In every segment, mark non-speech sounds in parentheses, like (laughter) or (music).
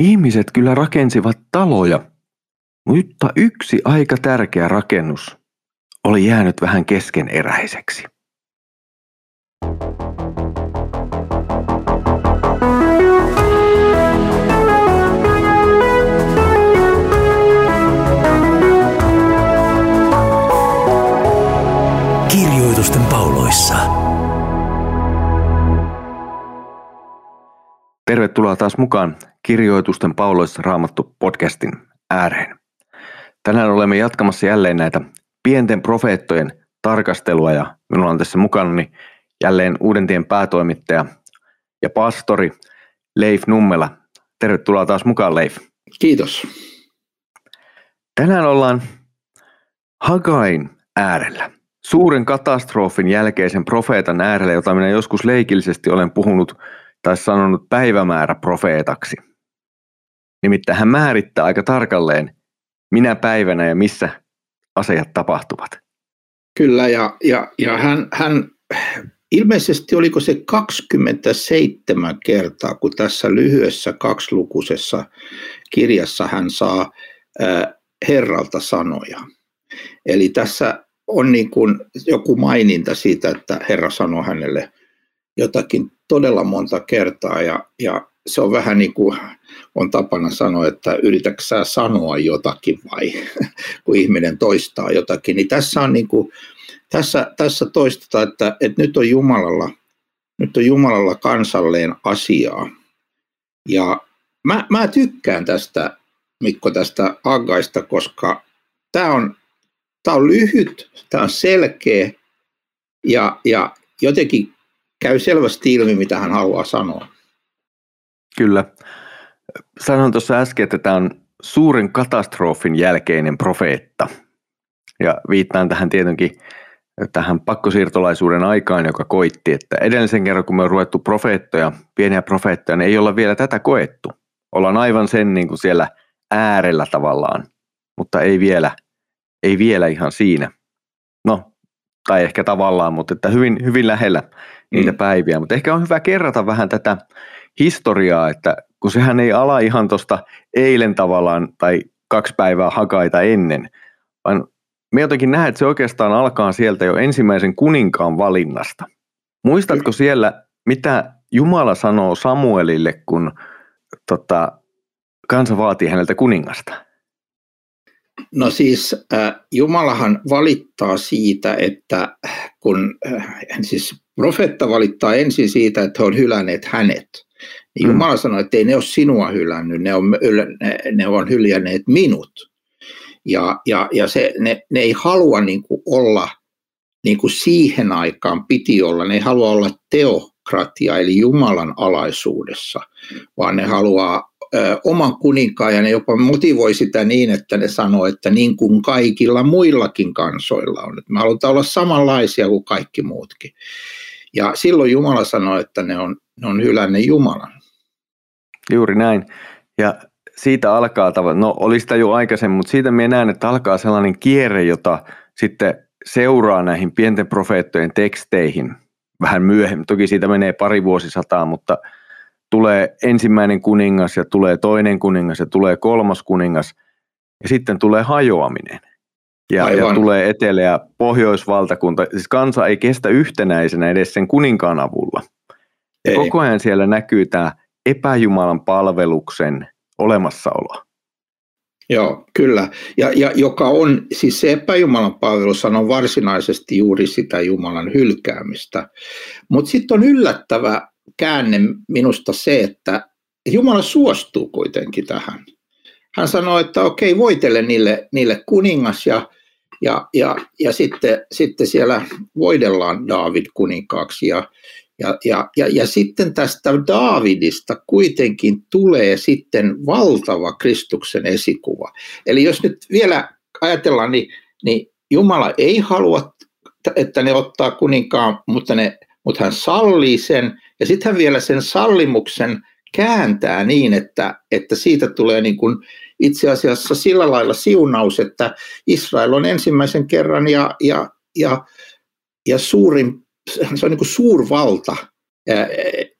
Ihmiset kyllä rakensivat taloja, mutta yksi aika tärkeä rakennus oli jäänyt vähän keskeneräiseksi. Kirjoitusten pauloissa. Tervetuloa taas mukaan Kirjoitusten pauloissa raamattu podcastin ääreen. Tänään olemme jatkamassa jälleen näitä pienten profeettojen tarkastelua ja minulla on tässä mukana niin jälleen Uudentien päätoimittaja ja pastori Leif Nummela. Tervetuloa taas mukaan Leif. Kiitos. Tänään ollaan Hagain äärellä. Suuren katastrofin jälkeisen profeetan äärellä, jota minä joskus leikillisesti olen puhunut tai sanonut päivämäärä profeetaksi. Nimittäin hän määrittää aika tarkalleen, minä päivänä ja missä asiat tapahtuvat. Kyllä, ja, ja, ja hän, hän ilmeisesti oliko se 27 kertaa, kun tässä lyhyessä kaksilukuisessa kirjassa hän saa äh, Herralta sanoja. Eli tässä on niin kuin joku maininta siitä, että Herra sanoo hänelle jotakin todella monta kertaa ja, ja se on vähän niin kuin on tapana sanoa, että yritätkö sä sanoa jotakin vai (laughs) kun ihminen toistaa jotakin, niin tässä on niin kuin, tässä, tässä toistetaan, että, että nyt on Jumalalla, nyt on Jumalalla kansalleen asiaa. Ja mä, mä tykkään tästä, Mikko, tästä Aggaista, koska tämä on, tämä on lyhyt, tämä on selkeä ja, ja jotenkin käy selvästi ilmi, mitä hän haluaa sanoa. Kyllä. Sanoin tuossa äsken, että tämä on suuren katastrofin jälkeinen profeetta. Ja viittaan tähän tietenkin tähän pakkosiirtolaisuuden aikaan, joka koitti, että edellisen kerran kun me on ruvettu profeettoja, pieniä profeettoja, niin ei olla vielä tätä koettu. Ollaan aivan sen niin kuin siellä äärellä tavallaan, mutta ei vielä, ei vielä ihan siinä. No, tai ehkä tavallaan, mutta että hyvin, hyvin lähellä niitä mm. päiviä. Mutta ehkä on hyvä kerrata vähän tätä historiaa, että kun sehän ei ala ihan tuosta eilen tavallaan tai kaksi päivää hakaita ennen, vaan me jotenkin näen, että se oikeastaan alkaa sieltä jo ensimmäisen kuninkaan valinnasta. Muistatko siellä, mitä Jumala sanoo Samuelille, kun tota, kansa vaatii häneltä kuningasta? No siis äh, Jumalahan valittaa siitä, että kun äh, siis profeetta valittaa ensin siitä, että he on hylänneet hänet. Niin mm. Jumala sanoi, että ei ne ole sinua hylännyt, ne on, ne, ne on hyljänneet minut. Ja, ja, ja se, ne, ne ei halua niin kuin olla, niin kuin siihen aikaan piti olla, ne ei halua olla teokratia eli Jumalan alaisuudessa, vaan ne haluaa oman kuninkaan ja ne jopa motivoi sitä niin, että ne sanoo, että niin kuin kaikilla muillakin kansoilla on. Me halutaan olla samanlaisia kuin kaikki muutkin. Ja silloin Jumala sanoi, että ne on, ne on hylänneet Jumalan. Juuri näin. Ja siitä alkaa, no oli sitä jo aikaisemmin, mutta siitä minä näen, että alkaa sellainen kierre, jota sitten seuraa näihin pienten profeettojen teksteihin vähän myöhemmin. Toki siitä menee pari vuosisataa, mutta tulee ensimmäinen kuningas ja tulee toinen kuningas ja tulee kolmas kuningas ja sitten tulee hajoaminen. Ja, ja tulee etelä- ja pohjoisvaltakunta. Siis kansa ei kestä yhtenäisenä edes sen kuninkaan avulla. Ja koko ajan siellä näkyy tämä epäjumalan palveluksen olemassaoloa. Joo, kyllä. Ja, ja joka on, siis se epäjumalan palvelus on varsinaisesti juuri sitä Jumalan hylkäämistä. Mutta sitten on yllättävä käänne minusta se, että Jumala suostuu kuitenkin tähän. Hän sanoo, että okei, voitele niille, niille kuningas ja, ja, ja, ja sitten, sitten siellä voidellaan David kuninkaaksi ja, ja, ja, ja, ja sitten tästä Daavidista kuitenkin tulee sitten valtava Kristuksen esikuva. Eli jos nyt vielä ajatellaan, niin, niin Jumala ei halua, että ne ottaa kuninkaan, mutta, ne, mutta hän sallii sen. Ja sitten hän vielä sen sallimuksen kääntää niin, että, että siitä tulee niin kuin itse asiassa sillä lailla siunaus, että Israel on ensimmäisen kerran ja, ja, ja, ja suurin se on niin kuin suurvalta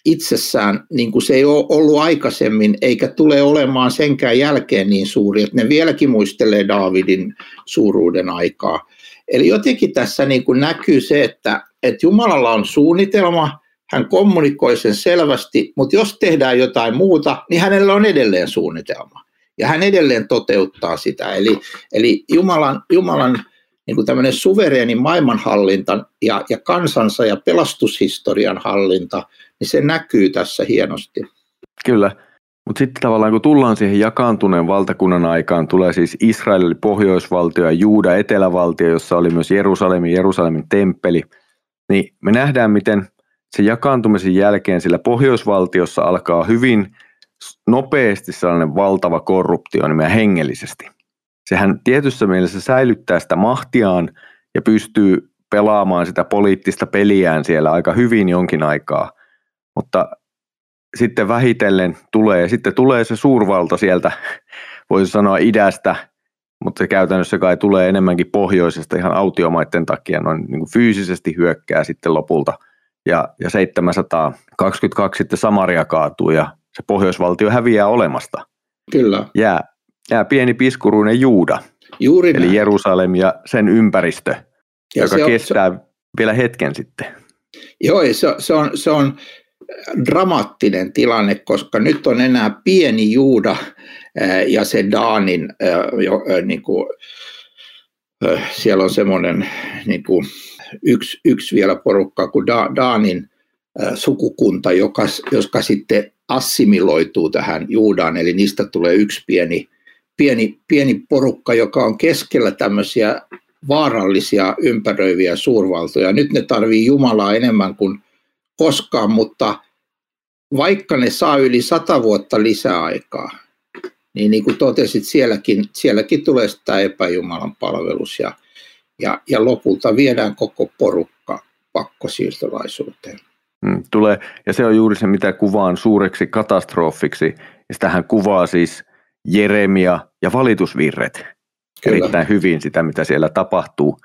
itsessään, niin kuin se ei ole ollut aikaisemmin, eikä tule olemaan senkään jälkeen niin suuri, että ne vieläkin muistelee Daavidin suuruuden aikaa. Eli jotenkin tässä niin kuin näkyy se, että, että Jumalalla on suunnitelma, hän kommunikoi sen selvästi, mutta jos tehdään jotain muuta, niin hänellä on edelleen suunnitelma. Ja hän edelleen toteuttaa sitä. Eli, eli Jumalan, Jumalan niin kuin tämmöinen suvereeni maailmanhallinta ja, ja kansansa ja pelastushistorian hallinta, niin se näkyy tässä hienosti. Kyllä, mutta sitten tavallaan kun tullaan siihen jakaantuneen valtakunnan aikaan, tulee siis Israel pohjoisvaltio ja Juuda etelävaltio, jossa oli myös Jerusalemin, Jerusalemin temppeli, niin me nähdään, miten se jakaantumisen jälkeen sillä pohjoisvaltiossa alkaa hyvin nopeasti sellainen valtava korruptio niin hengellisesti. Sehän tietyssä mielessä säilyttää sitä mahtiaan ja pystyy pelaamaan sitä poliittista peliään siellä aika hyvin jonkin aikaa, mutta sitten vähitellen tulee, sitten tulee se suurvalta sieltä, voisi sanoa idästä, mutta se käytännössä kai tulee enemmänkin pohjoisesta ihan autiomaiden takia, noin niin fyysisesti hyökkää sitten lopulta. Ja, ja 722 sitten Samaria kaatuu ja se pohjoisvaltio häviää olemasta. Kyllä. Jää, jää pieni piskuruinen Juuda, Juuri eli näin. Jerusalem ja sen ympäristö, ja joka se on, kestää se, vielä hetken sitten. Joo, se, se, on, se on dramaattinen tilanne, koska nyt on enää pieni Juuda ja se Daanin, niin kuin, siellä on semmoinen niin kuin, yksi, yksi vielä porukka kuin da, Daanin sukukunta, joka, joka sitten assimiloituu tähän Juudaan, eli niistä tulee yksi pieni, pieni, pieni porukka, joka on keskellä tämmöisiä vaarallisia ympäröiviä suurvaltoja. Nyt ne tarvii Jumalaa enemmän kuin koskaan, mutta vaikka ne saa yli sata vuotta lisäaikaa, niin niin kuin totesit, sielläkin, sielläkin tulee sitä epäjumalan palvelus ja, ja, ja lopulta viedään koko porukka pakkosiirtolaisuuteen. Mm, tulee, ja se on juuri se, mitä kuvaan suureksi katastrofiksi. Ja sitähän kuvaa siis Jeremia ja valitusvirret Kyllä. erittäin hyvin sitä, mitä siellä tapahtuu.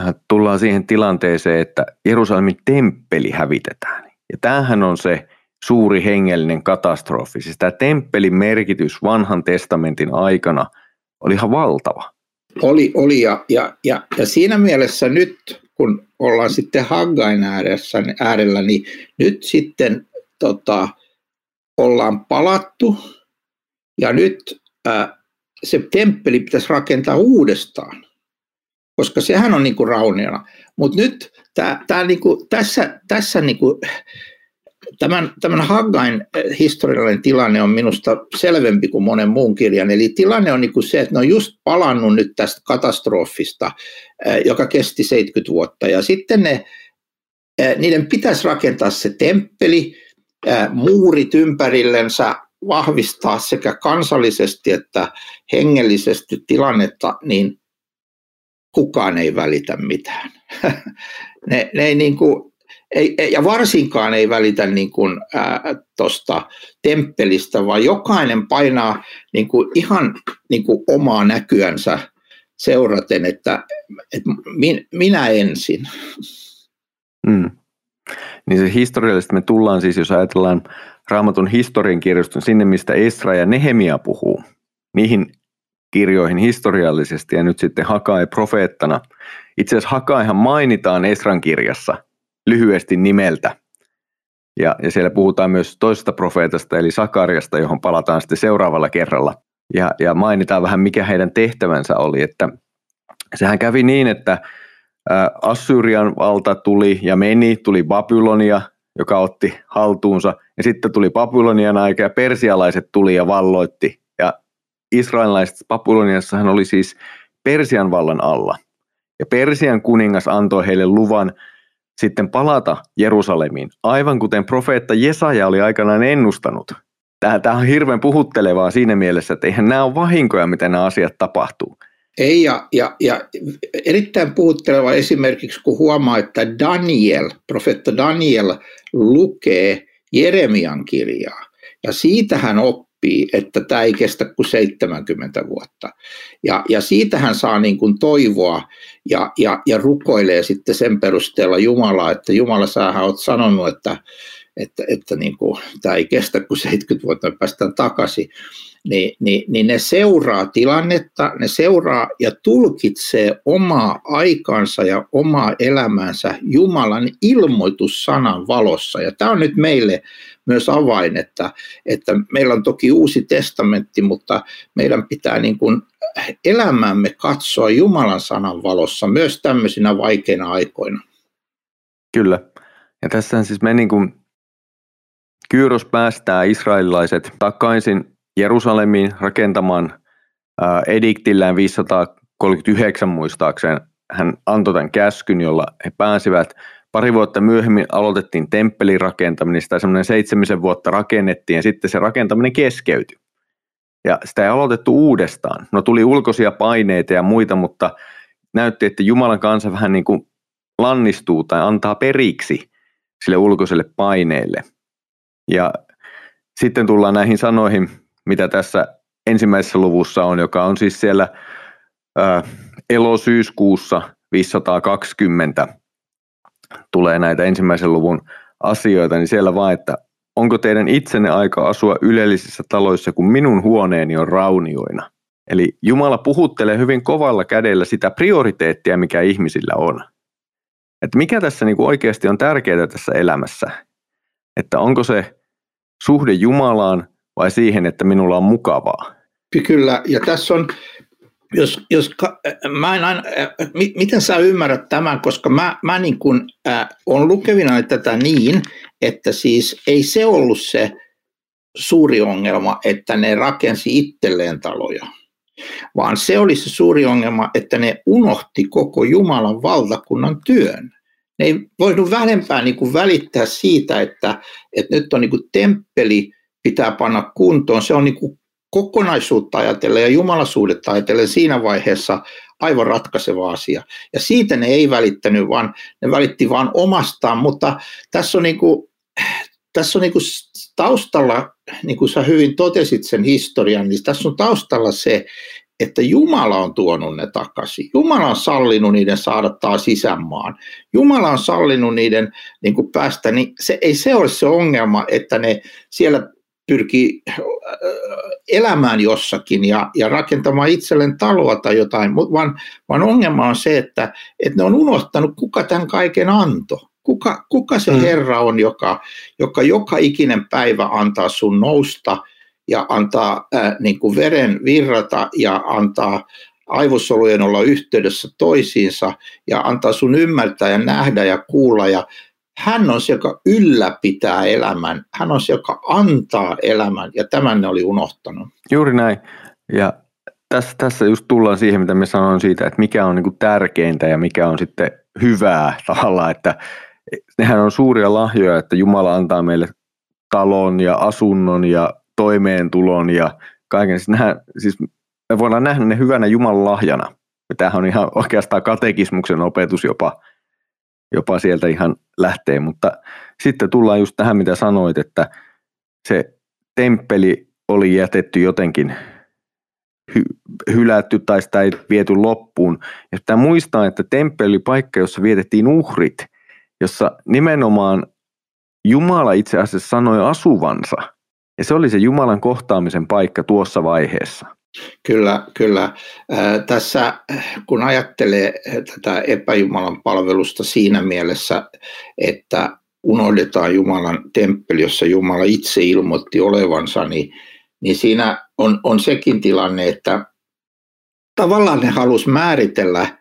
Äh, tullaan siihen tilanteeseen, että Jerusalemin temppeli hävitetään. Ja tämähän on se suuri hengellinen katastrofi. Siis tämä temppelin merkitys vanhan testamentin aikana oli ihan valtava. Oli, oli ja, ja, ja, ja siinä mielessä nyt, kun ollaan sitten Haggain ääressä, äärellä, niin nyt sitten tota, ollaan palattu ja nyt ää, se temppeli pitäisi rakentaa uudestaan, koska sehän on niin kuin rauniona. Mutta nyt tää, tää niin kuin, tässä, tässä niin kuin, tämän, tämän Haggain historiallinen tilanne on minusta selvempi kuin monen muun kirjan. Eli tilanne on niin kuin se, että ne on just palannut nyt tästä katastrofista, joka kesti 70 vuotta. Ja sitten ne, niiden pitäisi rakentaa se temppeli, muurit ympärillensä, vahvistaa sekä kansallisesti että hengellisesti tilannetta, niin kukaan ei välitä mitään. (laughs) ne, ne ei niin kuin, ei, ja varsinkaan ei välitä niin kuin, tuosta temppelistä, vaan jokainen painaa niin kuin ihan niin kuin omaa näkyänsä seuraten, että, että min, minä ensin. Mm. Niin se historiallisesti me tullaan siis, jos ajatellaan raamatun historian kirjaston sinne, mistä Esra ja Nehemia puhuu, niihin kirjoihin historiallisesti ja nyt sitten Hakai profeettana. Itse asiassa Hakaihan mainitaan Esran kirjassa lyhyesti nimeltä. Ja, ja siellä puhutaan myös toisesta profeetasta eli Sakariasta, johon palataan sitten seuraavalla kerralla. Ja, ja mainitaan vähän, mikä heidän tehtävänsä oli. Että sehän kävi niin, että Assyrian valta tuli ja meni, tuli Babylonia, joka otti haltuunsa, ja sitten tuli Babylonian aika ja persialaiset tuli ja valloitti. Ja israelilaiset Babyloniassahan oli siis Persian vallan alla. Ja Persian kuningas antoi heille luvan sitten palata Jerusalemiin, aivan kuten profeetta Jesaja oli aikanaan ennustanut. Tämä on hirveän puhuttelevaa siinä mielessä, että eihän nämä ole vahinkoja, miten nämä asiat tapahtuu. Ei, ja, ja, ja erittäin puhutteleva esimerkiksi, kun huomaa, että Daniel, profeetta Daniel lukee Jeremian kirjaa. Ja siitä hän oppii oppii, että tämä ei kestä kuin 70 vuotta. Ja, ja siitä hän saa niin kuin toivoa ja, ja, ja rukoilee sitten sen perusteella Jumalaa, että Jumala, sähän olet sanonut, että, että, että niin kuin, tämä ei kestä kuin 70 vuotta, me päästään takaisin niin, niin, niin ne seuraa tilannetta, ne seuraa ja tulkitsee omaa aikansa ja omaa elämäänsä Jumalan ilmoitussanan valossa. Ja tämä on nyt meille myös avain, että, että meillä on toki uusi testamentti, mutta meidän pitää niin kuin elämäämme katsoa Jumalan sanan valossa myös tämmöisinä vaikeina aikoina. Kyllä. Ja tässä siis me niin kuin Kyros päästää israelilaiset takaisin Jerusalemiin rakentamaan ediktillään 539 muistaakseen. Hän antoi tämän käskyn, jolla he pääsivät. Pari vuotta myöhemmin aloitettiin temppelin rakentaminen, sitä semmoinen seitsemisen vuotta rakennettiin ja sitten se rakentaminen keskeytyi. Ja sitä ei aloitettu uudestaan. No tuli ulkoisia paineita ja muita, mutta näytti, että Jumalan kanssa vähän niin kuin lannistuu tai antaa periksi sille ulkoiselle paineelle. Ja sitten tullaan näihin sanoihin, mitä tässä ensimmäisessä luvussa on, joka on siis siellä ää, elosyyskuussa 520 tulee näitä ensimmäisen luvun asioita, niin siellä vaan, että onko teidän itsenne aika asua ylellisissä taloissa, kun minun huoneeni on raunioina. Eli Jumala puhuttelee hyvin kovalla kädellä sitä prioriteettia, mikä ihmisillä on. Että mikä tässä niin kuin oikeasti on tärkeää tässä elämässä. Että onko se suhde Jumalaan vai siihen, että minulla on mukavaa? Kyllä, ja tässä on, jos, jos mä en aina, miten sä ymmärrät tämän, koska mä, mä niin kuin, äh, on lukevina tätä niin, että siis ei se ollut se suuri ongelma, että ne rakensi itselleen taloja, vaan se oli se suuri ongelma, että ne unohti koko Jumalan valtakunnan työn. Ne ei voinut vähempää niin kuin välittää siitä, että, että nyt on niin kuin temppeli pitää panna kuntoon. Se on niin kuin kokonaisuutta ajatellen ja jumalasuudetta ajatellen siinä vaiheessa aivan ratkaiseva asia. Ja siitä ne ei välittänyt, vaan ne välitti vain omastaan, mutta tässä on, niin kuin, tässä on niin kuin taustalla, niin kuin sä hyvin totesit sen historian, niin tässä on taustalla se, että Jumala on tuonut ne takaisin. Jumala on sallinut niiden saada taas sisämaan. Jumala on sallinut niiden niin kuin päästä, niin se, ei se ole se ongelma, että ne siellä pyrkii äh, elämään jossakin ja, ja rakentamaan itselleen taloa tai jotain, vaan, vaan ongelma on se, että, että ne on unohtanut, kuka tämän kaiken antoi. Kuka, kuka se mm. Herra on, joka, joka joka ikinen päivä antaa sun nousta ja antaa äh, niin kuin veren virrata ja antaa aivosolujen olla yhteydessä toisiinsa ja antaa sun ymmärtää ja nähdä ja kuulla ja hän on se, joka ylläpitää elämän. Hän on se, joka antaa elämän, ja tämän ne oli unohtanut. Juuri näin. Ja tässä, tässä just tullaan siihen, mitä me sanoin siitä, että mikä on niin tärkeintä ja mikä on sitten hyvää (laughs) tavallaan, että nehän on suuria lahjoja, että Jumala antaa meille talon ja asunnon ja toimeentulon ja kaiken. Siis, nähdä, siis me voidaan nähdä ne hyvänä Jumalan lahjana. Tämähän on ihan oikeastaan katekismuksen opetus jopa, jopa sieltä ihan lähtee, mutta sitten tullaan just tähän, mitä sanoit, että se temppeli oli jätetty jotenkin hy- hylätty tai sitä ei viety loppuun. Ja pitää muistaa, että temppeli oli paikka, jossa vietettiin uhrit, jossa nimenomaan Jumala itse asiassa sanoi asuvansa. Ja se oli se Jumalan kohtaamisen paikka tuossa vaiheessa. Kyllä, kyllä. Tässä kun ajattelee tätä epäjumalan palvelusta siinä mielessä, että unohdetaan Jumalan temppeli, jossa Jumala itse ilmoitti olevansa, niin, niin siinä on, on sekin tilanne, että tavallaan ne halus määritellä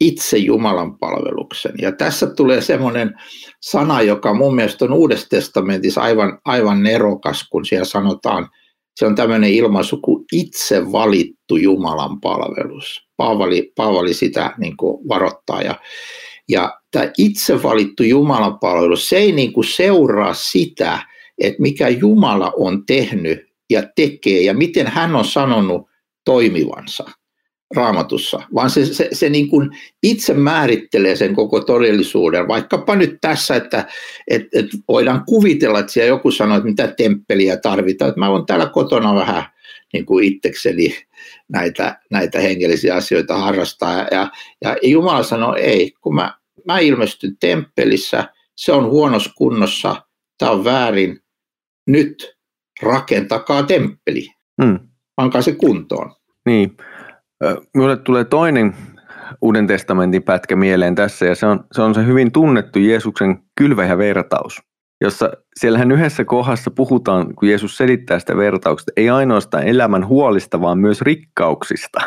itse Jumalan palveluksen. Ja tässä tulee semmoinen sana, joka mun mielestä on Uudessa testamentissa aivan, aivan nerokas, kun siellä sanotaan – se on tämmöinen ilmaisu kuin itse valittu Jumalan palvelus. Paavali, Paavali sitä niin kuin varoittaa. Ja, ja tämä itse valittu Jumalan palvelus, se ei niin kuin seuraa sitä, että mikä Jumala on tehnyt ja tekee ja miten hän on sanonut toimivansa, raamatussa, vaan se, se, se niin kuin itse määrittelee sen koko todellisuuden. Vaikkapa nyt tässä, että et, et voidaan kuvitella, että siellä joku sanoo, että mitä temppeliä tarvitaan. Että mä voin täällä kotona vähän niin kuin itsekseni näitä, näitä hengellisiä asioita harrastaa. Ja, ja Jumala sanoi, ei, kun mä, mä ilmestyn temppelissä, se on huonossa kunnossa, tämä on väärin, nyt rakentakaa temppeli. Hmm. Pankaa se kuntoon. Niin. Minulle tulee toinen Uuden testamentin pätkä mieleen tässä, ja se on se, on se hyvin tunnettu Jeesuksen kylväjä vertaus, jossa siellähän yhdessä kohdassa puhutaan, kun Jeesus selittää sitä vertauksesta, ei ainoastaan elämän huolista, vaan myös rikkauksista,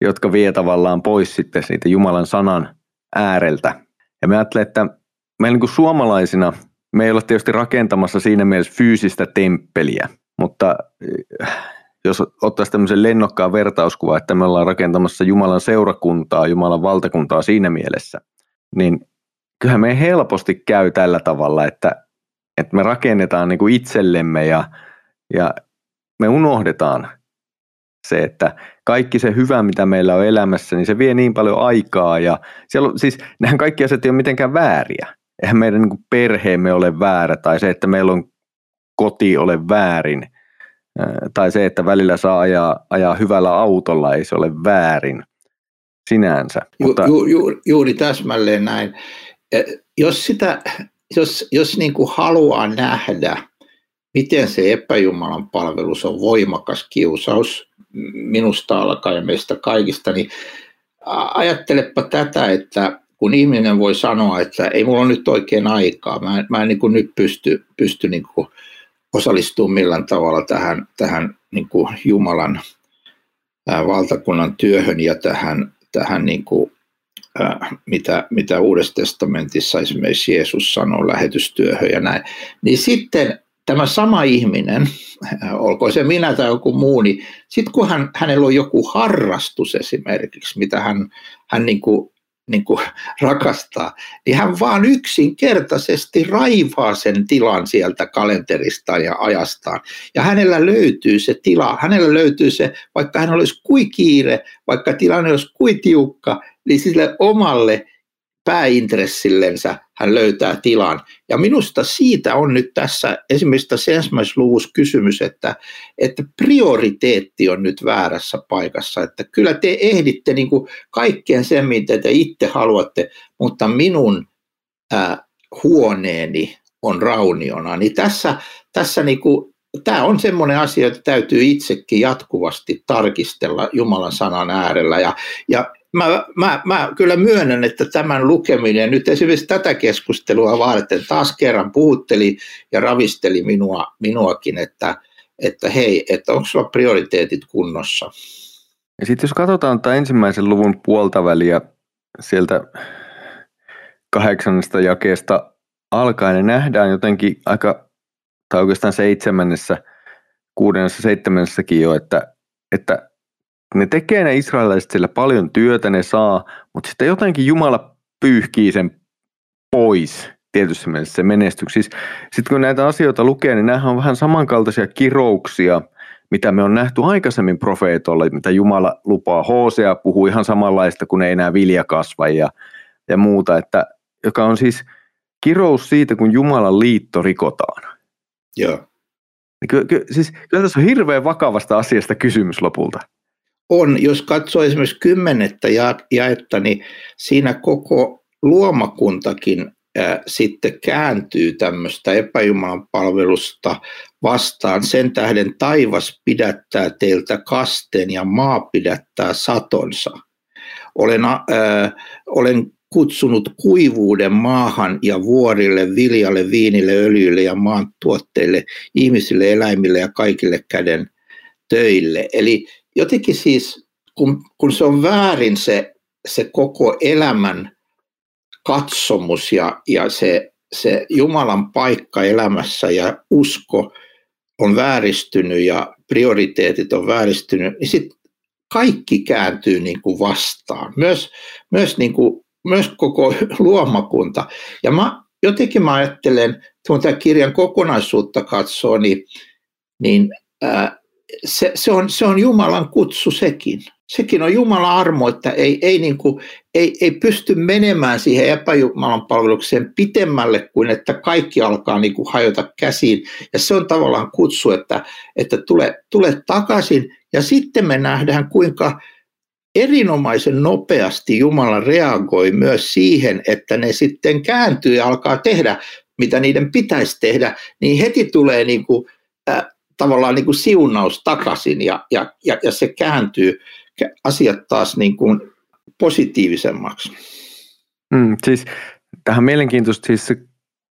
jotka vie tavallaan pois sitten siitä Jumalan sanan ääreltä. Ja me ajattelen, että meillä niin kuin suomalaisina, me ei olla tietysti rakentamassa siinä mielessä fyysistä temppeliä, mutta jos ottaisiin tämmöisen lennokkaan vertauskuva, että me ollaan rakentamassa Jumalan seurakuntaa, Jumalan valtakuntaa siinä mielessä, niin kyllähän me helposti käy tällä tavalla, että, että me rakennetaan niin kuin itsellemme ja, ja me unohdetaan se, että kaikki se hyvä, mitä meillä on elämässä, niin se vie niin paljon aikaa ja siellä on, siis nehän kaikki asiat ei ole mitenkään vääriä. Eihän meidän niin perheemme ole väärä tai se, että meillä on koti ole väärin – tai se, että välillä saa ajaa, ajaa hyvällä autolla, ei se ole väärin sinänsä. Ju, mutta... ju, ju, juuri täsmälleen näin. Jos, sitä, jos, jos niin kuin haluaa nähdä, miten se epäjumalan palvelus on voimakas kiusaus minusta alkaen ja meistä kaikista, niin ajattelepa tätä, että kun ihminen voi sanoa, että ei mulla ole nyt oikein aikaa, mä en, mä en niin kuin nyt pysty, pysty niin kuin osallistua millään tavalla tähän, tähän niin kuin Jumalan ää, valtakunnan työhön ja tähän, tähän niin kuin, ää, mitä, mitä Uudessa testamentissa esimerkiksi Jeesus sanoo lähetystyöhön ja näin, niin sitten tämä sama ihminen, (laughs) olkoon se minä tai joku muu, niin sitten kun hän, hänellä on joku harrastus esimerkiksi, mitä hän, hän niin kuin niin kuin rakastaa, niin hän vaan yksinkertaisesti raivaa sen tilan sieltä kalenteristaan ja ajastaan. Ja hänellä löytyy se tila, hänellä löytyy se, vaikka hän olisi kui kiire, vaikka tilanne olisi kui tiukka, niin sille omalle pääintressillensä hän löytää tilan. Ja minusta siitä on nyt tässä esimerkiksi tässä ensimmäisessä luvussa kysymys, että, että prioriteetti on nyt väärässä paikassa. Että kyllä te ehditte niin kuin kaikkeen sen, mitä te itse haluatte, mutta minun ää, huoneeni on rauniona. Niin tässä, tässä niin kuin, tämä on semmoinen asia, että täytyy itsekin jatkuvasti tarkistella Jumalan sanan äärellä. Ja, ja mä, mä, mä kyllä myönnän, että tämän lukeminen nyt esimerkiksi tätä keskustelua varten taas kerran puhutteli ja ravisteli minua, minuakin, että, että hei, että onko sulla prioriteetit kunnossa. Ja sitten jos katsotaan tätä ensimmäisen luvun puolta väliä sieltä kahdeksannesta jakeesta alkaen, niin nähdään jotenkin aika, tai oikeastaan seitsemännessä, kuudennessa, seitsemännessäkin jo, että, että ne tekee ne israelilaiset sillä paljon työtä, ne saa, mutta sitten jotenkin Jumala pyyhkii sen pois tietyssä mielessä se menestyksi. Siis, sitten kun näitä asioita lukee, niin nämä on vähän samankaltaisia kirouksia, mitä me on nähty aikaisemmin profeetolla, mitä Jumala lupaa. Hosea puhuu ihan samanlaista, kun ei enää vilja kasva ja, ja muuta, että, joka on siis kirous siitä, kun Jumalan liitto rikotaan. Joo. Ky- ky- siis, kyllä tässä on hirveän vakavasta asiasta kysymys lopulta on, jos katsoo esimerkiksi kymmenettä jaetta, niin siinä koko luomakuntakin ää, sitten kääntyy tämmöistä epäjumalan palvelusta vastaan. Sen tähden taivas pidättää teiltä kasteen ja maa pidättää satonsa. Olen, ää, olen kutsunut kuivuuden maahan ja vuorille, viljalle, viinille, öljylle ja maan tuotteille, ihmisille, eläimille ja kaikille käden töille. Eli jotenkin siis, kun, kun se on väärin se, se koko elämän katsomus ja, ja se, se Jumalan paikka elämässä ja usko on vääristynyt ja prioriteetit on vääristynyt, niin sitten kaikki kääntyy niin kuin vastaan. Myös, myös, niin kuin, myös koko (laughs) luomakunta. Ja mä, jotenkin mä ajattelen, kun tämän kirjan kokonaisuutta katsoo, niin, niin ää, se, se, on, se on Jumalan kutsu sekin. Sekin on Jumalan armo, että ei, ei, niin kuin, ei, ei pysty menemään siihen epäjumalan palvelukseen pitemmälle kuin että kaikki alkaa niin kuin hajota käsiin. Ja se on tavallaan kutsu, että, että tule, tule takaisin ja sitten me nähdään kuinka erinomaisen nopeasti Jumala reagoi myös siihen, että ne sitten kääntyy ja alkaa tehdä, mitä niiden pitäisi tehdä, niin heti tulee niin kuin, äh, tavallaan niin kuin siunaus takaisin ja, ja, ja, ja se kääntyy asiat taas niin kuin positiivisemmaksi. Mm, siis tähän mielenkiintoista siis se,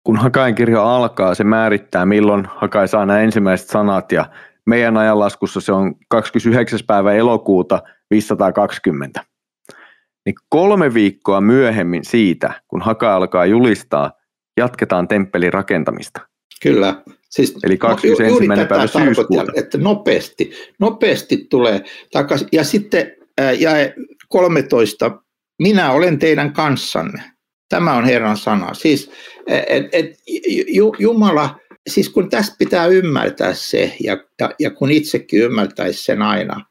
kun Hakain kirja alkaa, se määrittää milloin Hakai saa nämä ensimmäiset sanat ja meidän ajanlaskussa se on 29. päivä elokuuta 520. Niin kolme viikkoa myöhemmin siitä, kun Haka alkaa julistaa, jatketaan temppelin rakentamista. Kyllä. Siis, Eli 21. No, päivä syyskuuta. Että nopeasti, nopeasti tulee takaisin. Ja sitten jäi 13. Minä olen teidän kanssanne. Tämä on Herran sana. Siis et, et, Jumala, siis kun tästä pitää ymmärtää se, ja, ja, ja kun itsekin ymmärtäisi sen aina,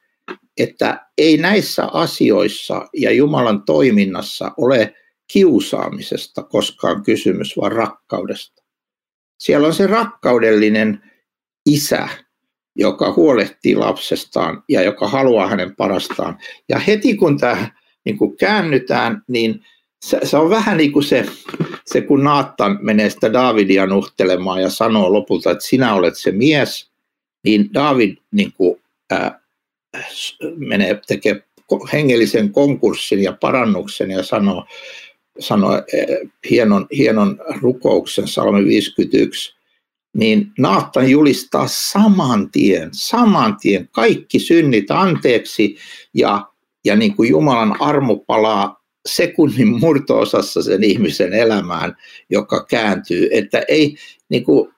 että ei näissä asioissa ja Jumalan toiminnassa ole kiusaamisesta koskaan kysymys, vaan rakkaudesta. Siellä on se rakkaudellinen isä, joka huolehtii lapsestaan ja joka haluaa hänen parastaan. Ja heti kun tämä niin kun käännytään, niin se, se on vähän niin kuin se, se, kun Naattan menee sitä Davidia nuhtelemaan ja sanoo lopulta, että sinä olet se mies, niin David niin kuin, ää, menee tekee hengellisen konkurssin ja parannuksen ja sanoo, sanoo ää, hienon, hienon rukouksen, salmi 51, niin Naattan julistaa saman tien, saman tien kaikki synnit anteeksi ja, ja niin kuin Jumalan armo palaa sekunnin murtoosassa sen ihmisen elämään, joka kääntyy. Että ei, niin kuin,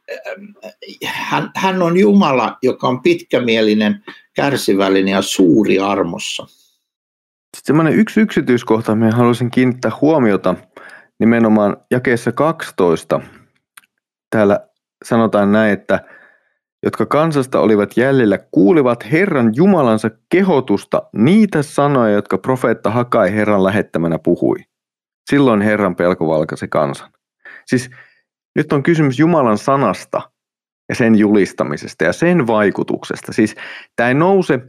hän, hän on Jumala, joka on pitkämielinen, kärsivällinen ja suuri armossa. Sitten semmoinen yksi yksityiskohta, mihin haluaisin kiinnittää huomiota nimenomaan jakeessa 12. Täällä sanotaan näin, että jotka kansasta olivat jäljellä, kuulivat Herran Jumalansa kehotusta niitä sanoja, jotka profeetta Hakai Herran lähettämänä puhui. Silloin Herran pelko valkasi kansan. Siis nyt on kysymys Jumalan sanasta ja sen julistamisesta ja sen vaikutuksesta. Siis tämä ei nouse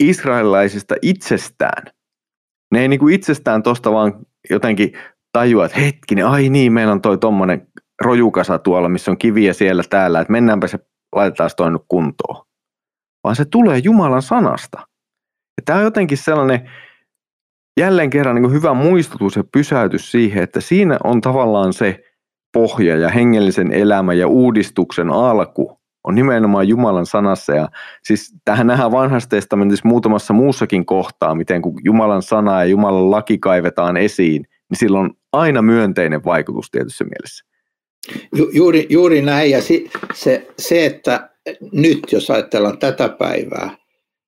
israelilaisista itsestään. Ne ei niinku itsestään tuosta vaan jotenkin tajua, että hetkinen, ai niin, meillä on toi tommonen rojukasa tuolla, missä on kiviä siellä täällä, että mennäänpä se, laitetaan se toinen kuntoon. Vaan se tulee Jumalan sanasta. Ja tämä on jotenkin sellainen jälleen kerran niin hyvä muistutus ja pysäytys siihen, että siinä on tavallaan se pohja ja hengellisen elämän ja uudistuksen alku on nimenomaan Jumalan sanassa. Ja siis tähän nähdään vanhassa testamentissa muutamassa muussakin kohtaa, miten kun Jumalan sana ja Jumalan laki kaivetaan esiin, niin sillä on aina myönteinen vaikutus tietyssä mielessä. Ju, juuri, juuri näin, ja si, se, se, että nyt jos ajatellaan tätä päivää,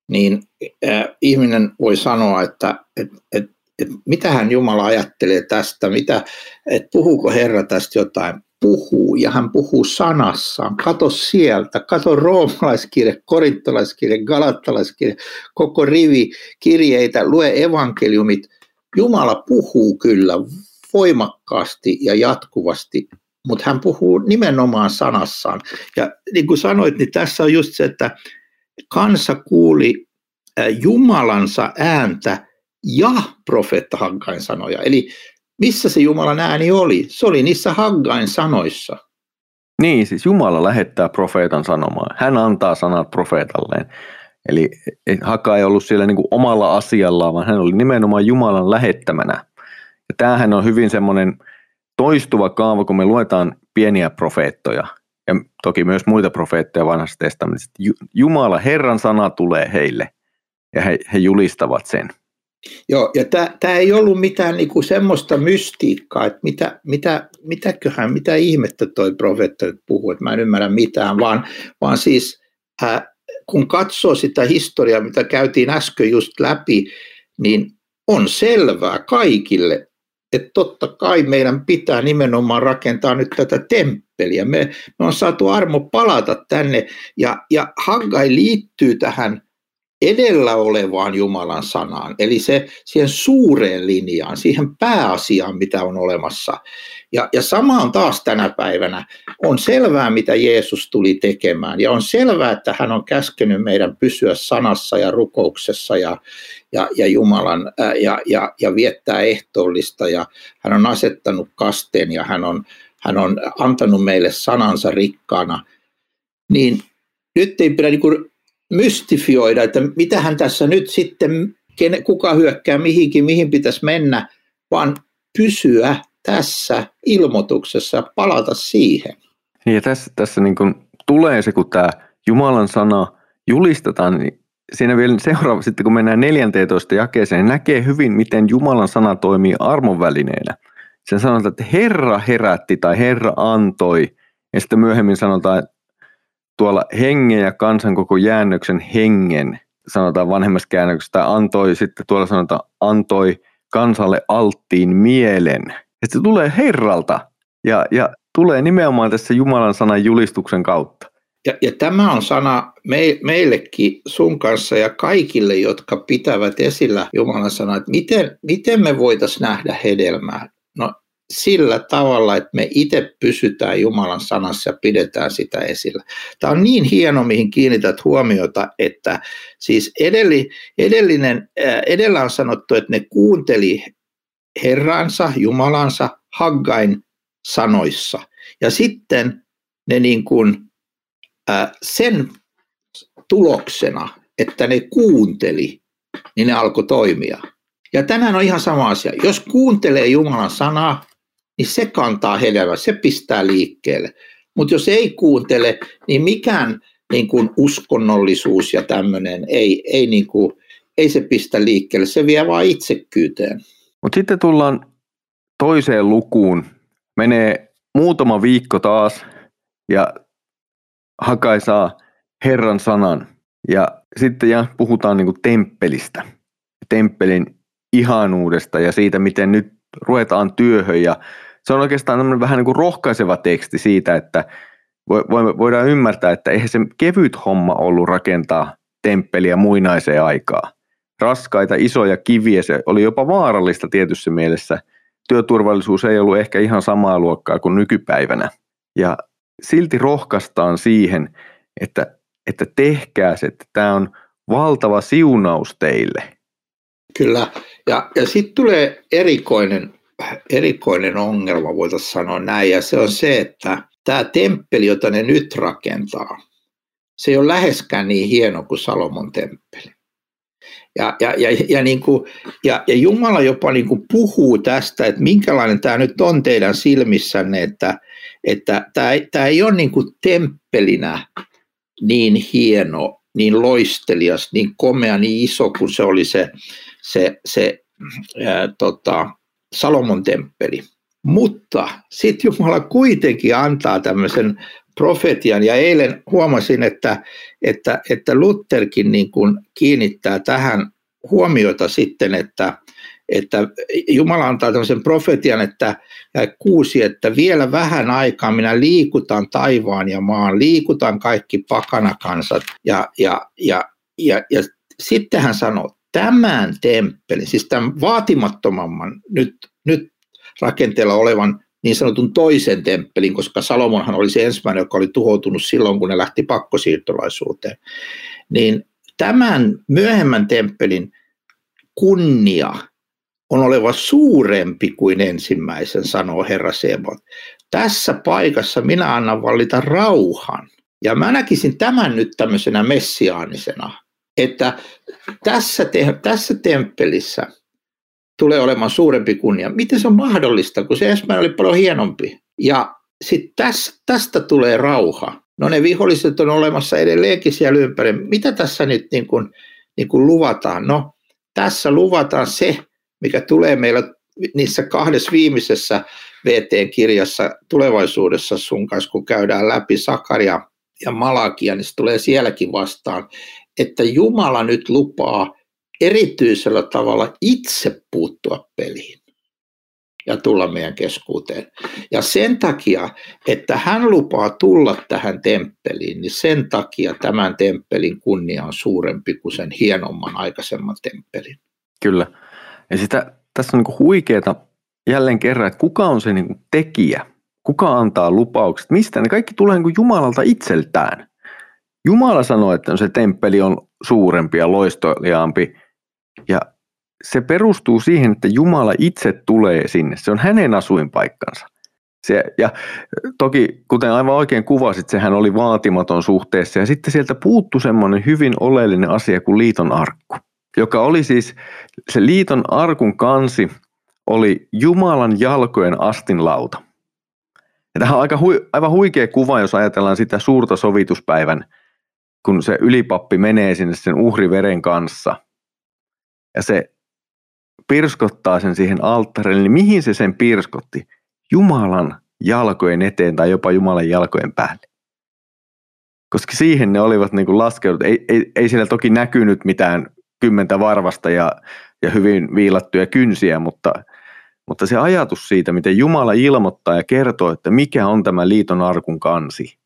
niin äh, ihminen voi sanoa, että et, et, et mitähän Jumala ajattelee tästä, mitä, että puhuuko Herra tästä jotain, puhuu ja hän puhuu sanassaan. Kato sieltä, kato roomalaiskirje, korintolaiskirje, galattalaiskirje, koko rivi kirjeitä, lue evankeliumit. Jumala puhuu kyllä voimakkaasti ja jatkuvasti mutta hän puhuu nimenomaan sanassaan. Ja niin kuin sanoit, niin tässä on just se, että kansa kuuli Jumalansa ääntä ja profeetta Haggain sanoja. Eli missä se Jumalan ääni oli? Se oli niissä Haggain sanoissa. Niin, siis Jumala lähettää profeetan sanomaan. Hän antaa sanat profeetalleen. Eli Hakka ei ollut siellä niin kuin omalla asiallaan, vaan hän oli nimenomaan Jumalan lähettämänä. Ja tämähän on hyvin semmoinen toistuva kaava, kun me luetaan pieniä profeettoja, ja toki myös muita profeettoja vanhassa testamentissa. Jumala, Herran sana tulee heille, ja he, he julistavat sen. Joo, ja tämä ei ollut mitään niinku semmoista mystiikkaa, että mitä, mitä, mitäköhän, mitä ihmettä toi profeetta nyt puhuu, että mä en ymmärrä mitään, vaan, vaan siis äh, kun katsoo sitä historiaa, mitä käytiin äsken just läpi, niin on selvää kaikille, että totta kai meidän pitää nimenomaan rakentaa nyt tätä temppeliä. Me, me on saatu armo palata tänne ja, ja Haggai liittyy tähän edellä olevaan Jumalan sanaan, eli se siihen suureen linjaan, siihen pääasiaan, mitä on olemassa. Ja, ja sama on taas tänä päivänä. On selvää, mitä Jeesus tuli tekemään, ja on selvää, että hän on käskenyt meidän pysyä sanassa ja rukouksessa ja, ja, ja Jumalan ja, ja, ja viettää ehtoollista, ja hän on asettanut kasteen, ja hän on, hän on antanut meille sanansa rikkaana. Niin nyt ei pidä niin kuin mystifioida, että mitähän tässä nyt sitten, kuka hyökkää mihinkin, mihin pitäisi mennä, vaan pysyä tässä ilmoituksessa, palata siihen. Niin ja tässä, tässä niin kuin tulee se, kun tämä Jumalan sana julistetaan, niin siinä vielä seuraava, sitten kun mennään 14 jakeeseen, niin näkee hyvin, miten Jumalan sana toimii armon välineenä. Sen sanotaan, että Herra herätti tai Herra antoi, ja sitten myöhemmin sanotaan, tuolla hengen ja kansan koko jäännöksen hengen, sanotaan vanhemmassa käännöksessä, antoi, sitten tuolla sanotaan antoi kansalle alttiin mielen. Ja se tulee Herralta ja, ja tulee nimenomaan tässä Jumalan sanan julistuksen kautta. Ja, ja tämä on sana me, meillekin sun kanssa ja kaikille, jotka pitävät esillä Jumalan sanaa, että miten, miten me voitaisiin nähdä hedelmää. No sillä tavalla, että me itse pysytään Jumalan sanassa ja pidetään sitä esillä. Tämä on niin hieno, mihin kiinnität huomiota, että siis edelli, edellinen, edellä on sanottu, että ne kuunteli Herransa, Jumalansa, Haggain sanoissa. Ja sitten ne niin kuin, sen tuloksena, että ne kuunteli, niin ne alkoi toimia. Ja tänään on ihan sama asia. Jos kuuntelee Jumalan sanaa, niin se kantaa hedelmää, se pistää liikkeelle. Mutta jos ei kuuntele, niin mikään niin kuin uskonnollisuus ja tämmöinen ei, ei, niin kuin, ei se pistä liikkeelle, se vie vaan itsekkyyteen. Mutta sitten tullaan toiseen lukuun. Menee muutama viikko taas ja Hakai saa Herran sanan. Ja sitten ja puhutaan niin kuin temppelistä, temppelin ihanuudesta ja siitä, miten nyt ruvetaan työhön ja se on oikeastaan vähän niin kuin rohkaiseva teksti siitä, että voidaan ymmärtää, että eihän se kevyt homma ollut rakentaa temppeliä muinaiseen aikaa. Raskaita, isoja kiviä, se oli jopa vaarallista tietyssä mielessä. Työturvallisuus ei ollut ehkä ihan samaa luokkaa kuin nykypäivänä. Ja silti rohkaistaan siihen, että, että tehkää se, että tämä on valtava siunaus teille. Kyllä, ja, ja sitten tulee erikoinen erikoinen ongelma, voitaisiin sanoa näin, ja se on se, että tämä temppeli, jota ne nyt rakentaa, se ei ole läheskään niin hieno kuin Salomon temppeli. Ja, ja, ja, ja, niin kuin, ja, ja Jumala jopa niin kuin puhuu tästä, että minkälainen tämä nyt on teidän silmissänne, että, että tämä, tämä ei ole niin kuin temppelinä niin hieno, niin loistelias, niin komea, niin iso kuin se oli se, se, se ää, tota, Salomon temppeli. Mutta sitten Jumala kuitenkin antaa tämmöisen profetian, ja eilen huomasin, että, että, että Lutherkin niin kuin kiinnittää tähän huomiota sitten, että, että Jumala antaa tämmöisen profetian, että kuusi, että vielä vähän aikaa minä liikutan taivaan ja maan, liikutan kaikki pakanakansat. Ja, ja, ja, ja, ja sitten hän sanoo, tämän temppelin, siis tämän vaatimattomamman nyt, nyt rakenteella olevan niin sanotun toisen temppelin, koska Salomonhan oli se ensimmäinen, joka oli tuhoutunut silloin, kun ne lähti pakkosiirtolaisuuteen, niin tämän myöhemmän temppelin kunnia on oleva suurempi kuin ensimmäisen, sanoo Herra Sebot. Tässä paikassa minä annan vallita rauhan. Ja mä näkisin tämän nyt tämmöisenä messiaanisena että tässä, te, tässä temppelissä tulee olemaan suurempi kunnia. Miten se on mahdollista, kun se ensimmäinen oli paljon hienompi? Ja sitten tästä, tästä tulee rauha. No ne viholliset on olemassa edelleenkin siellä ympäri. Mitä tässä nyt niin kuin, niin kuin luvataan? No tässä luvataan se, mikä tulee meillä niissä kahdessa viimeisessä VT-kirjassa tulevaisuudessa sun kanssa, kun käydään läpi Sakaria ja Malakia, niin se tulee sielläkin vastaan että Jumala nyt lupaa erityisellä tavalla itse puuttua peliin. ja tulla meidän keskuuteen. Ja sen takia, että hän lupaa tulla tähän temppeliin, niin sen takia tämän temppelin kunnia on suurempi kuin sen hienomman aikaisemman temppelin. Kyllä. Ja sitä, tässä on niin huikeeta jälleen kerran, että kuka on se niin tekijä, kuka antaa lupaukset, mistä ne kaikki tulee niin Jumalalta itseltään. Jumala sanoo, että se temppeli on suurempi ja loistoliaampi ja se perustuu siihen, että Jumala itse tulee sinne. Se on hänen asuinpaikkansa. Se, ja toki, kuten aivan oikein kuvasit, sehän oli vaatimaton suhteessa. Ja sitten sieltä puuttu semmoinen hyvin oleellinen asia kuin liiton arkku, joka oli siis, se liiton arkun kansi oli Jumalan jalkojen astinlauta. Ja tähän on aika hui, aivan huikea kuva, jos ajatellaan sitä suurta sovituspäivän, kun se ylipappi menee sinne sen uhriveren kanssa. Ja se pirskottaa sen siihen alttarille, niin mihin se sen pirskotti? Jumalan jalkojen eteen tai jopa Jumalan jalkojen päälle. Koska siihen ne olivat niin kuin laskeudut. Ei, ei, ei siellä toki näkynyt mitään kymmentä varvasta ja, ja hyvin viilattuja kynsiä, mutta, mutta se ajatus siitä, miten Jumala ilmoittaa ja kertoo, että mikä on tämä liiton arkun kansi,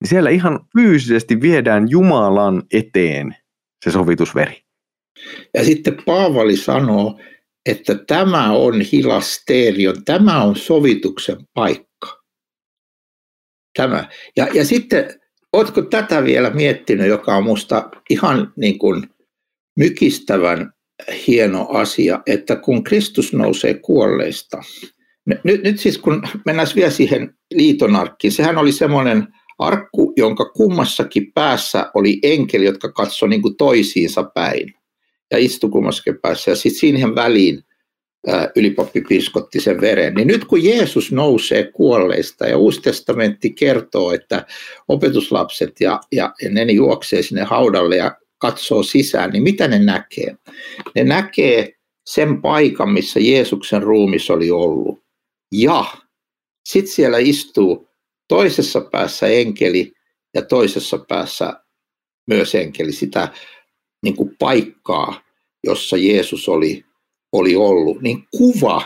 niin siellä ihan fyysisesti viedään Jumalan eteen se sovitusveri. Ja sitten Paavali sanoo, että tämä on hilasterion, tämä on sovituksen paikka. Tämä. Ja, ja sitten, oletko tätä vielä miettinyt, joka on minusta ihan niin kuin mykistävän hieno asia, että kun Kristus nousee kuolleista, nyt, nyt siis kun mennään vielä siihen liitonarkkiin, sehän oli semmoinen arkku, jonka kummassakin päässä oli enkeli, jotka katsoi niin toisiinsa päin ja istui kummassakin päässä. Ja sitten siihen väliin ylipappi piskotti sen veren. Niin nyt kun Jeesus nousee kuolleista ja Uusi testamentti kertoo, että opetuslapset ja, ja ne juoksee sinne haudalle ja katsoo sisään, niin mitä ne näkee? Ne näkee sen paikan, missä Jeesuksen ruumis oli ollut. Ja sitten siellä istuu toisessa päässä enkeli ja toisessa päässä myös enkeli. Sitä niin kuin paikkaa, jossa Jeesus oli, oli ollut, niin kuva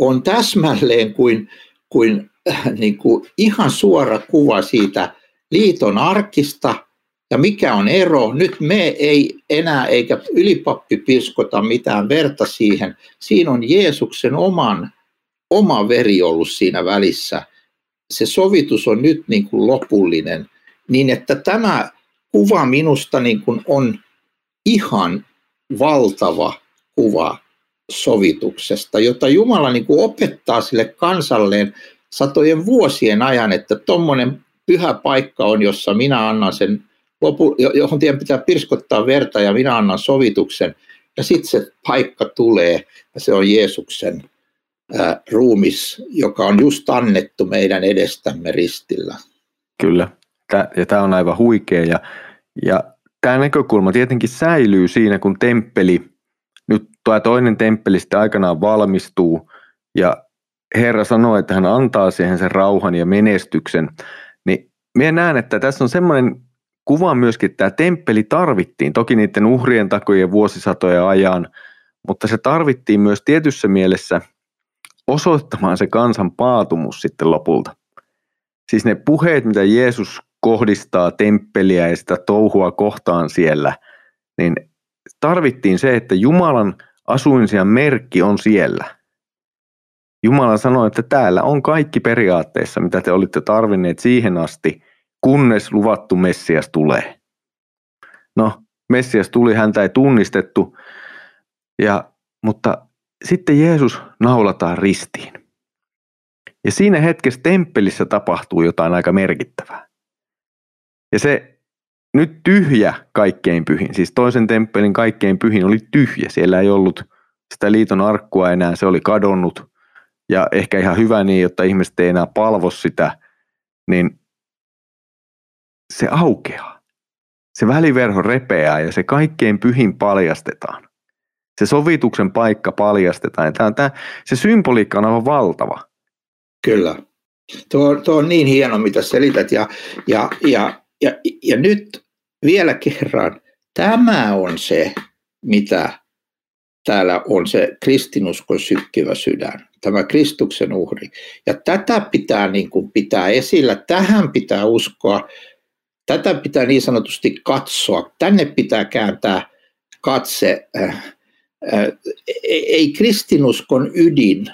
on täsmälleen kuin, kuin, äh, niin kuin ihan suora kuva siitä liiton arkista ja mikä on ero. Nyt me ei enää eikä ylipappi piskota mitään verta siihen. Siinä on Jeesuksen oman, oma veri ollut siinä välissä. Se sovitus on nyt niin kuin lopullinen, niin että tämä kuva minusta niin kuin on ihan valtava kuva sovituksesta, jota Jumala niin kuin opettaa sille kansalleen satojen vuosien ajan, että tuommoinen pyhä paikka on, jossa minä annan sen, lopu, johon tien pitää pirskottaa verta ja minä annan sovituksen. Ja sitten se paikka tulee ja se on Jeesuksen ruumis, joka on just annettu meidän edestämme ristillä. Kyllä, ja tämä on aivan huikea. Ja, ja tämä näkökulma tietenkin säilyy siinä, kun temppeli, nyt tuo toinen temppeli sitten aikanaan valmistuu. Ja Herra sanoo, että hän antaa siihen sen rauhan ja menestyksen, niin minä näen, että tässä on semmoinen kuva myöskin, että tämä temppeli tarvittiin, toki niiden uhrien takojen vuosisatoja ajan, mutta se tarvittiin myös tietyssä mielessä osoittamaan se kansan paatumus sitten lopulta. Siis ne puheet, mitä Jeesus kohdistaa temppeliä ja sitä touhua kohtaan siellä, niin tarvittiin se, että Jumalan asuinsian merkki on siellä. Jumala sanoi, että täällä on kaikki periaatteessa, mitä te olitte tarvinneet siihen asti, kunnes luvattu Messias tulee. No, Messias tuli, häntä ei tunnistettu, ja, mutta sitten Jeesus naulataan ristiin. Ja siinä hetkessä temppelissä tapahtuu jotain aika merkittävää. Ja se nyt tyhjä kaikkein pyhin, siis toisen temppelin kaikkein pyhin oli tyhjä. Siellä ei ollut sitä liiton arkkua enää, se oli kadonnut. Ja ehkä ihan hyvä niin, jotta ihmiset ei enää palvo sitä, niin se aukeaa. Se väliverho repeää ja se kaikkein pyhin paljastetaan. Se sovituksen paikka paljastetaan. Tämä, tämä, se symboliikka on aivan valtava. Kyllä. Tuo, tuo on niin hieno, mitä selität. Ja, ja, ja ja, ja nyt vielä kerran, tämä on se, mitä täällä on se kristinuskon sykkivä sydän, tämä Kristuksen uhri. Ja tätä pitää niin kuin pitää esillä, tähän pitää uskoa, tätä pitää niin sanotusti katsoa, tänne pitää kääntää katse. Äh, ei kristinuskon ydin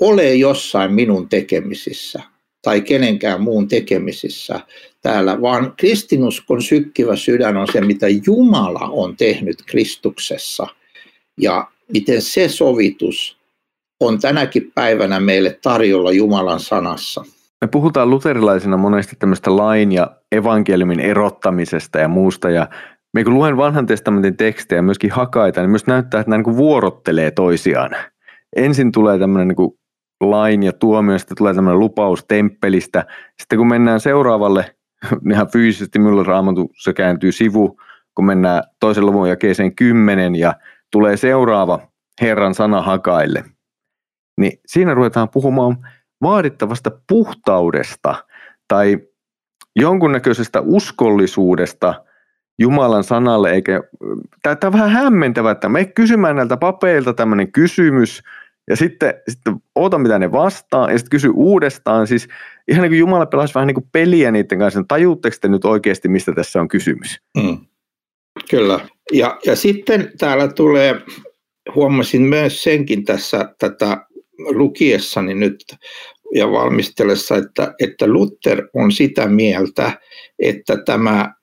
ole jossain minun tekemisissä tai kenenkään muun tekemisissä täällä, vaan kristinuskon sykkivä sydän on se, mitä Jumala on tehnyt Kristuksessa ja miten se sovitus on tänäkin päivänä meille tarjolla Jumalan sanassa. Me puhutaan luterilaisina monesti tämmöistä lain ja evankeliumin erottamisesta ja muusta, ja me kun luen vanhan testamentin tekstejä myöskin hakaita, niin myös näyttää, että nämä niin vuorottelee toisiaan. Ensin tulee tämmöinen niin lain ja tuomio, sitten tulee tämmöinen lupaus temppelistä. Sitten kun mennään seuraavalle, (laughs) ihan fyysisesti minulle raamatussa kääntyy sivu, kun mennään toisen luvun jakeeseen kymmenen ja tulee seuraava Herran sana hakaille, niin siinä ruvetaan puhumaan vaadittavasta puhtaudesta tai jonkunnäköisestä uskollisuudesta Jumalan sanalle, eikä, tämä on vähän hämmentävä, että me kysymään näiltä papeilta tämmöinen kysymys, ja sitten, sitten oota mitä ne vastaa, ja sitten kysy uudestaan, siis ihan niin kuin Jumala pelasi vähän niin kuin peliä niiden kanssa, tajuutteko te nyt oikeasti, mistä tässä on kysymys? Mm. Kyllä, ja, ja sitten täällä tulee, huomasin myös senkin tässä tätä lukiessani nyt ja valmistellessa, että, että Luther on sitä mieltä, että tämä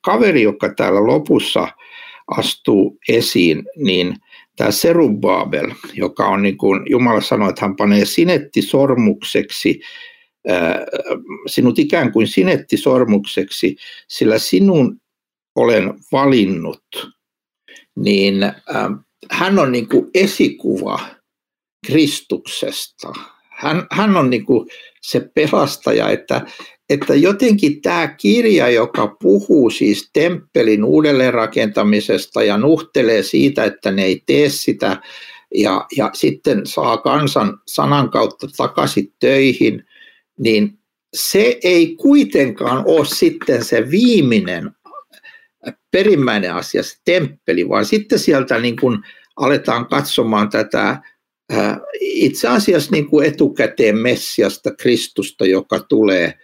kaveri, joka täällä lopussa astuu esiin, niin tämä Serubabel, joka on niin kuin Jumala sanoi, että hän panee sinettisormukseksi, sinut ikään kuin sinettisormukseksi, sillä sinun olen valinnut, niin hän on niin kuin esikuva Kristuksesta. Hän, hän on niin kuin se pelastaja, että, että jotenkin tämä kirja, joka puhuu siis temppelin uudelleenrakentamisesta ja nuhtelee siitä, että ne ei tee sitä ja, ja sitten saa kansan sanan kautta takaisin töihin, niin se ei kuitenkaan ole sitten se viimeinen perimmäinen asia, se temppeli, vaan sitten sieltä niin kuin aletaan katsomaan tätä itse asiassa niin kuin etukäteen Messiasta, Kristusta, joka tulee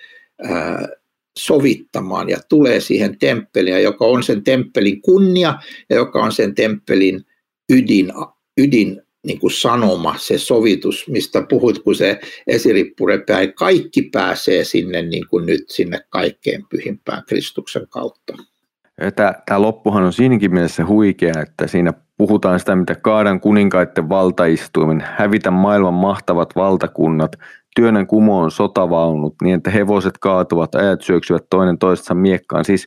sovittamaan ja tulee siihen temppeliin, joka on sen temppelin kunnia ja joka on sen temppelin ydin, ydin niin kuin sanoma, se sovitus, mistä puhut, kun se esirippurepäin, kaikki pääsee sinne niin kuin nyt sinne kaikkein pyhimpään Kristuksen kautta. Tämä, tämä loppuhan on siinäkin mielessä huikea, että siinä puhutaan sitä, mitä kaadan kuninkaiden valtaistuimen, hävitä maailman mahtavat valtakunnat, työnnän kumoon sotavaunut niin, että hevoset kaatuvat, ajat syöksyvät toinen toistensa miekkaan. Siis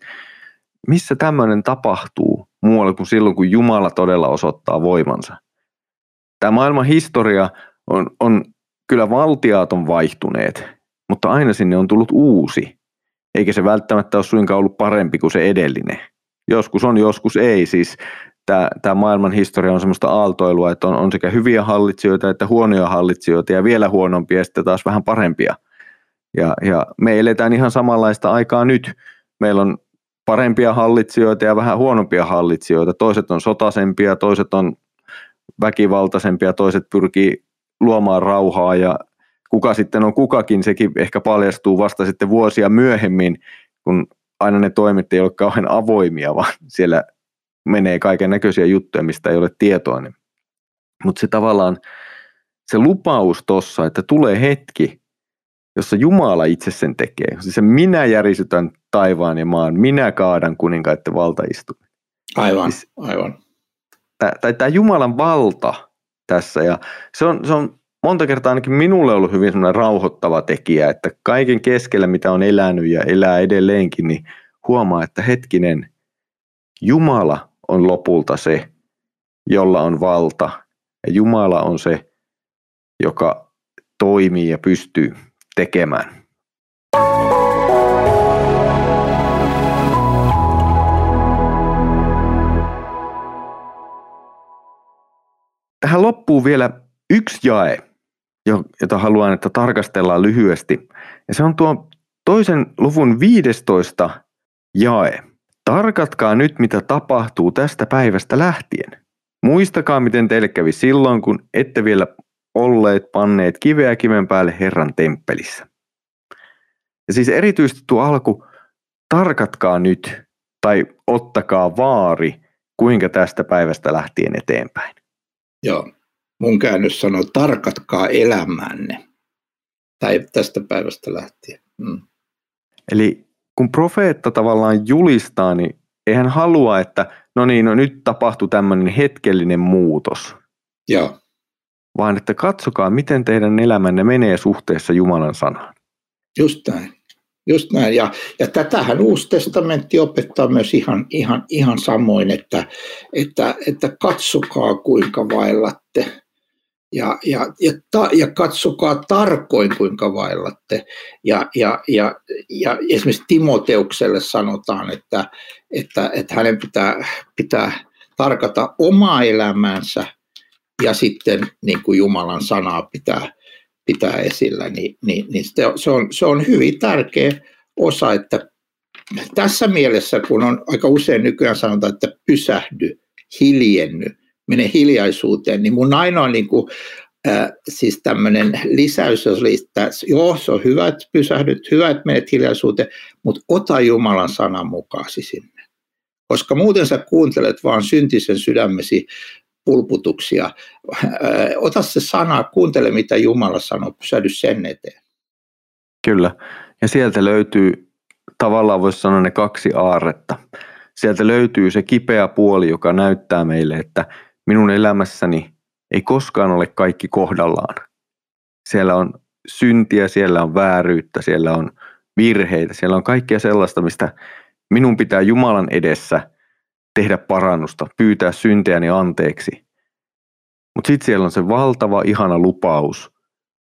missä tämmöinen tapahtuu muualla kuin silloin, kun Jumala todella osoittaa voimansa? Tämä maailman historia on, on kyllä valtiaat on vaihtuneet, mutta aina sinne on tullut uusi, eikä se välttämättä ole suinkaan ollut parempi kuin se edellinen. Joskus on, joskus ei. Siis tämä, tämä maailman historia on semmoista aaltoilua, että on, on sekä hyviä hallitsijoita että huonoja hallitsijoita ja vielä huonompia ja sitten taas vähän parempia. Ja, ja me eletään ihan samanlaista aikaa nyt. Meillä on parempia hallitsijoita ja vähän huonompia hallitsijoita. Toiset on sotasempia, toiset on väkivaltaisempia, toiset pyrkii luomaan rauhaa ja kuka sitten on kukakin, sekin ehkä paljastuu vasta sitten vuosia myöhemmin, kun aina ne toimet ei ole kauhean avoimia, vaan siellä menee kaiken näköisiä juttuja, mistä ei ole tietoa. Niin. Mutta se tavallaan, se lupaus tuossa, että tulee hetki, jossa Jumala itse sen tekee. Siis se minä järisytän taivaan ja maan, minä kaadan kuninkaiden valtaistuimen. Aivan, siis, aivan. Tämä Jumalan valta tässä, ja se on, se on monta kertaa ainakin minulle ollut hyvin semmoinen rauhoittava tekijä, että kaiken keskellä, mitä on elänyt ja elää edelleenkin, niin huomaa, että hetkinen, Jumala on lopulta se, jolla on valta. Ja Jumala on se, joka toimii ja pystyy tekemään. Tähän loppuu vielä yksi jae, jota haluan, että tarkastellaan lyhyesti. Ja se on tuo toisen luvun 15 jae. Tarkatkaa nyt, mitä tapahtuu tästä päivästä lähtien. Muistakaa, miten teille kävi silloin, kun ette vielä olleet panneet kiveä kiven päälle Herran temppelissä. Ja siis erityisesti tuo alku, tarkatkaa nyt tai ottakaa vaari, kuinka tästä päivästä lähtien eteenpäin. Joo, mun käännös sanoo, tarkatkaa elämänne. Tai tästä päivästä lähtien. Mm. Eli kun profeetta tavallaan julistaa, niin ei hän halua, että no niin, no nyt tapahtui tämmöinen hetkellinen muutos. Joo. Vaan että katsokaa, miten teidän elämänne menee suhteessa Jumalan sanaan. Just näin. Just näin. Ja, ja tätähän Uusi testamentti opettaa myös ihan, ihan, ihan samoin, että, että, että katsokaa kuinka vaillatte ja, ja, ja, ta, ja katsokaa tarkoin kuinka vaillatte. Ja, ja, ja, ja esimerkiksi Timoteukselle sanotaan, että, että, että hänen pitää, pitää tarkata omaa elämäänsä ja sitten niin kuin Jumalan sanaa pitää, pitää esillä, niin, niin, niin se, on, se on hyvin tärkeä osa, että tässä mielessä, kun on aika usein nykyään sanotaan, että pysähdy, hiljenny, mene hiljaisuuteen, niin mun ainoa niin kuin, äh, siis tämmöinen lisäys oli, että joo, se on hyvä, että pysähdyt, hyvä, että menet hiljaisuuteen, mutta ota Jumalan sanan mukaasi sinne. Koska muuten sä kuuntelet vaan syntisen sydämesi pulputuksia. Äh, ota se sana, kuuntele mitä Jumala sanoo, pysähdy sen eteen. Kyllä, ja sieltä löytyy tavallaan voisi sanoa ne kaksi aarretta. Sieltä löytyy se kipeä puoli, joka näyttää meille, että minun elämässäni ei koskaan ole kaikki kohdallaan. Siellä on syntiä, siellä on vääryyttä, siellä on virheitä, siellä on kaikkea sellaista, mistä minun pitää Jumalan edessä tehdä parannusta, pyytää synteäni anteeksi. Mutta sitten siellä on se valtava, ihana lupaus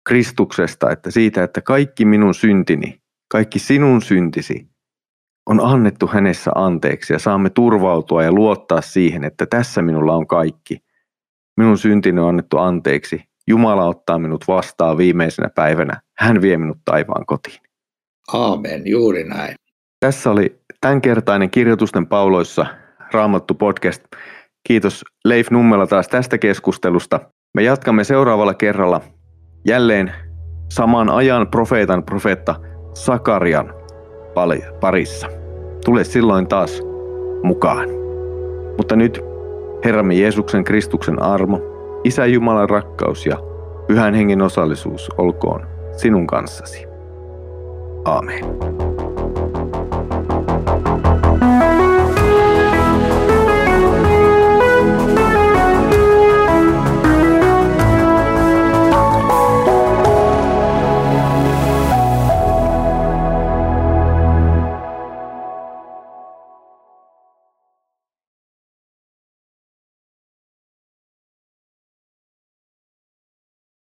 Kristuksesta, että siitä, että kaikki minun syntini, kaikki sinun syntisi on annettu hänessä anteeksi ja saamme turvautua ja luottaa siihen, että tässä minulla on kaikki. Minun syntini on annettu anteeksi. Jumala ottaa minut vastaan viimeisenä päivänä. Hän vie minut taivaan kotiin. Aamen, juuri näin. Tässä oli tämänkertainen Kirjoitusten pauloissa Raamattu podcast. Kiitos Leif Nummela taas tästä keskustelusta. Me jatkamme seuraavalla kerralla jälleen saman ajan profeetan profeetta Sakarian parissa. Tule silloin taas mukaan. Mutta nyt Herramme Jeesuksen Kristuksen armo, Isä Jumalan rakkaus ja Pyhän Hengen osallisuus olkoon sinun kanssasi. Aamen.